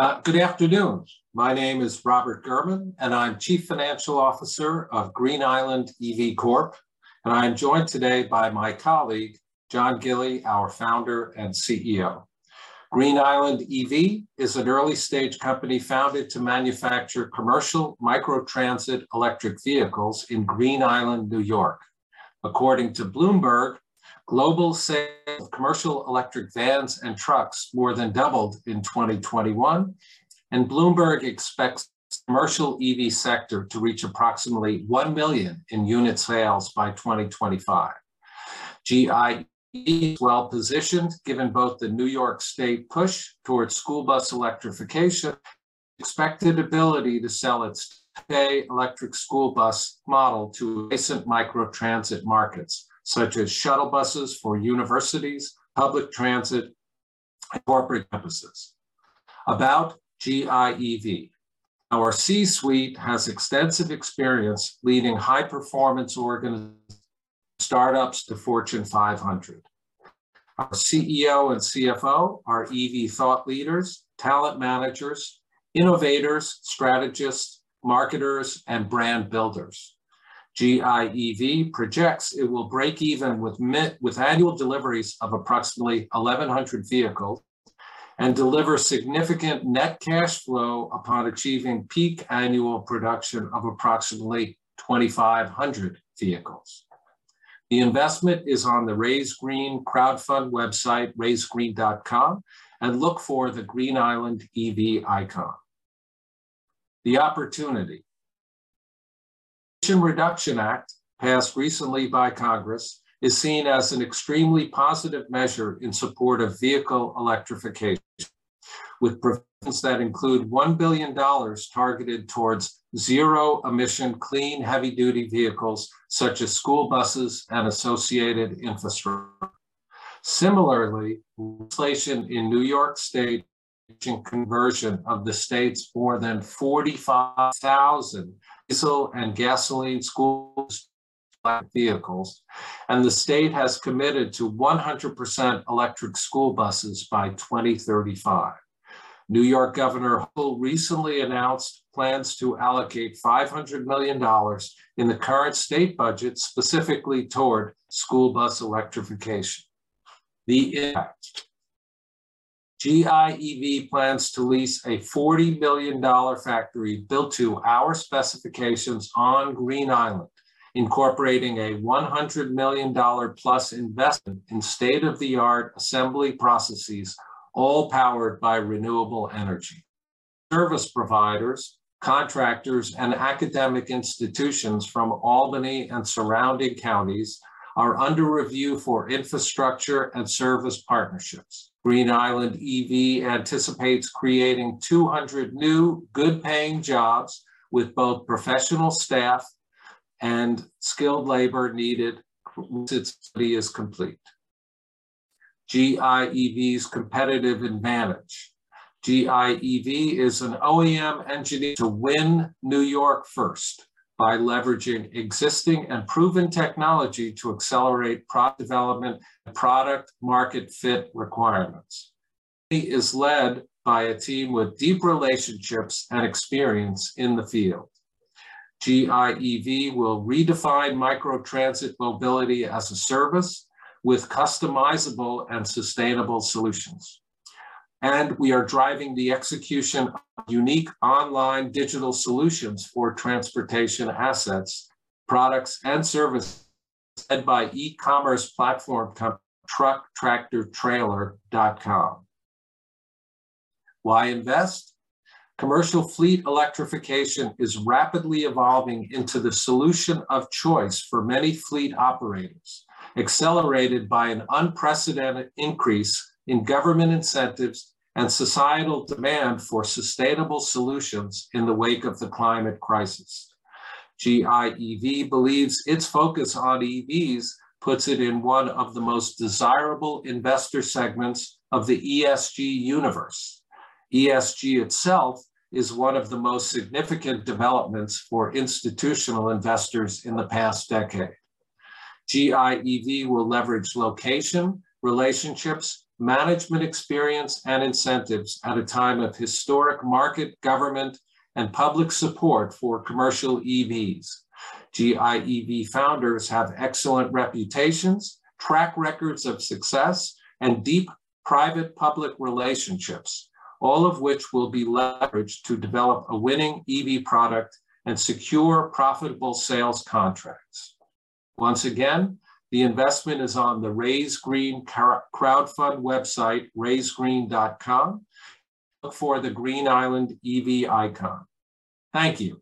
Uh, good afternoon. My name is Robert Gurman, and I'm Chief Financial Officer of Green Island EV Corp. And I'm joined today by my colleague, John Gilley, our founder and CEO. Green Island EV is an early stage company founded to manufacture commercial microtransit electric vehicles in Green Island, New York. According to Bloomberg, global sales of commercial electric vans and trucks more than doubled in 2021, and Bloomberg expects commercial EV sector to reach approximately 1 million in unit sales by 2025. GIE is well positioned given both the New York State push towards school bus electrification, expected ability to sell its electric school bus model to adjacent microtransit markets, such as shuttle buses for universities, public transit, and corporate campuses. About GIEV. Our C-suite has extensive experience leading high performance organizations startups to Fortune 500. Our CEO and CFO are EV thought leaders, talent managers, innovators, strategists, marketers, and brand builders. GIEV projects it will break even with, with annual deliveries of approximately 1,100 vehicles and deliver significant net cash flow upon achieving peak annual production of approximately 2,500 vehicles. The investment is on the Raise Green crowdfund website, raisegreen.com, and look for the Green Island EV icon. The opportunity. Reduction Act, passed recently by Congress, is seen as an extremely positive measure in support of vehicle electrification, with provisions that include $1 billion targeted towards zero emission clean heavy duty vehicles such as school buses and associated infrastructure. Similarly, legislation in New York State conversion of the state's more than 45,000 diesel and gasoline school vehicles, and the state has committed to 100% electric school buses by 2035. New York Governor Hochul recently announced plans to allocate $500 million in the current state budget specifically toward school bus electrification. The impact. GIEV plans to lease a $40 million factory built to our specifications on Green Island, incorporating a $100 million plus investment in state-of-the-art assembly processes all powered by renewable energy. Service providers, contractors, and academic institutions from Albany and surrounding counties are under review for infrastructure and service partnerships. Green Island EV anticipates creating 200 new good paying jobs with both professional staff and skilled labor needed once its study is complete. GIEV's competitive advantage. GIEV is an OEM engineer to win New York first by leveraging existing and proven technology to accelerate product development and product market fit requirements. He is led by a team with deep relationships and experience in the field. GIEV will redefine microtransit mobility as a service with customizable and sustainable solutions. And we are driving the execution of unique online digital solutions for transportation assets, products, and services led by e-commerce platform trucktractortrailer.com. Why invest? Commercial fleet electrification is rapidly evolving into the solution of choice for many fleet operators accelerated by an unprecedented increase in government incentives and societal demand for sustainable solutions in the wake of the climate crisis. GIEV believes its focus on EVs puts it in one of the most desirable investor segments of the ESG universe. ESG itself is one of the most significant developments for institutional investors in the past decade. GIEV will leverage location, relationships, management experience, and incentives at a time of historic market, government, and public support for commercial EVs. GIEV founders have excellent reputations, track records of success, and deep private public relationships, all of which will be leveraged to develop a winning EV product and secure profitable sales contracts. Once again, the investment is on the Raise Green crowdfund website, raisegreen.com. Look for the Green Island EV icon. Thank you.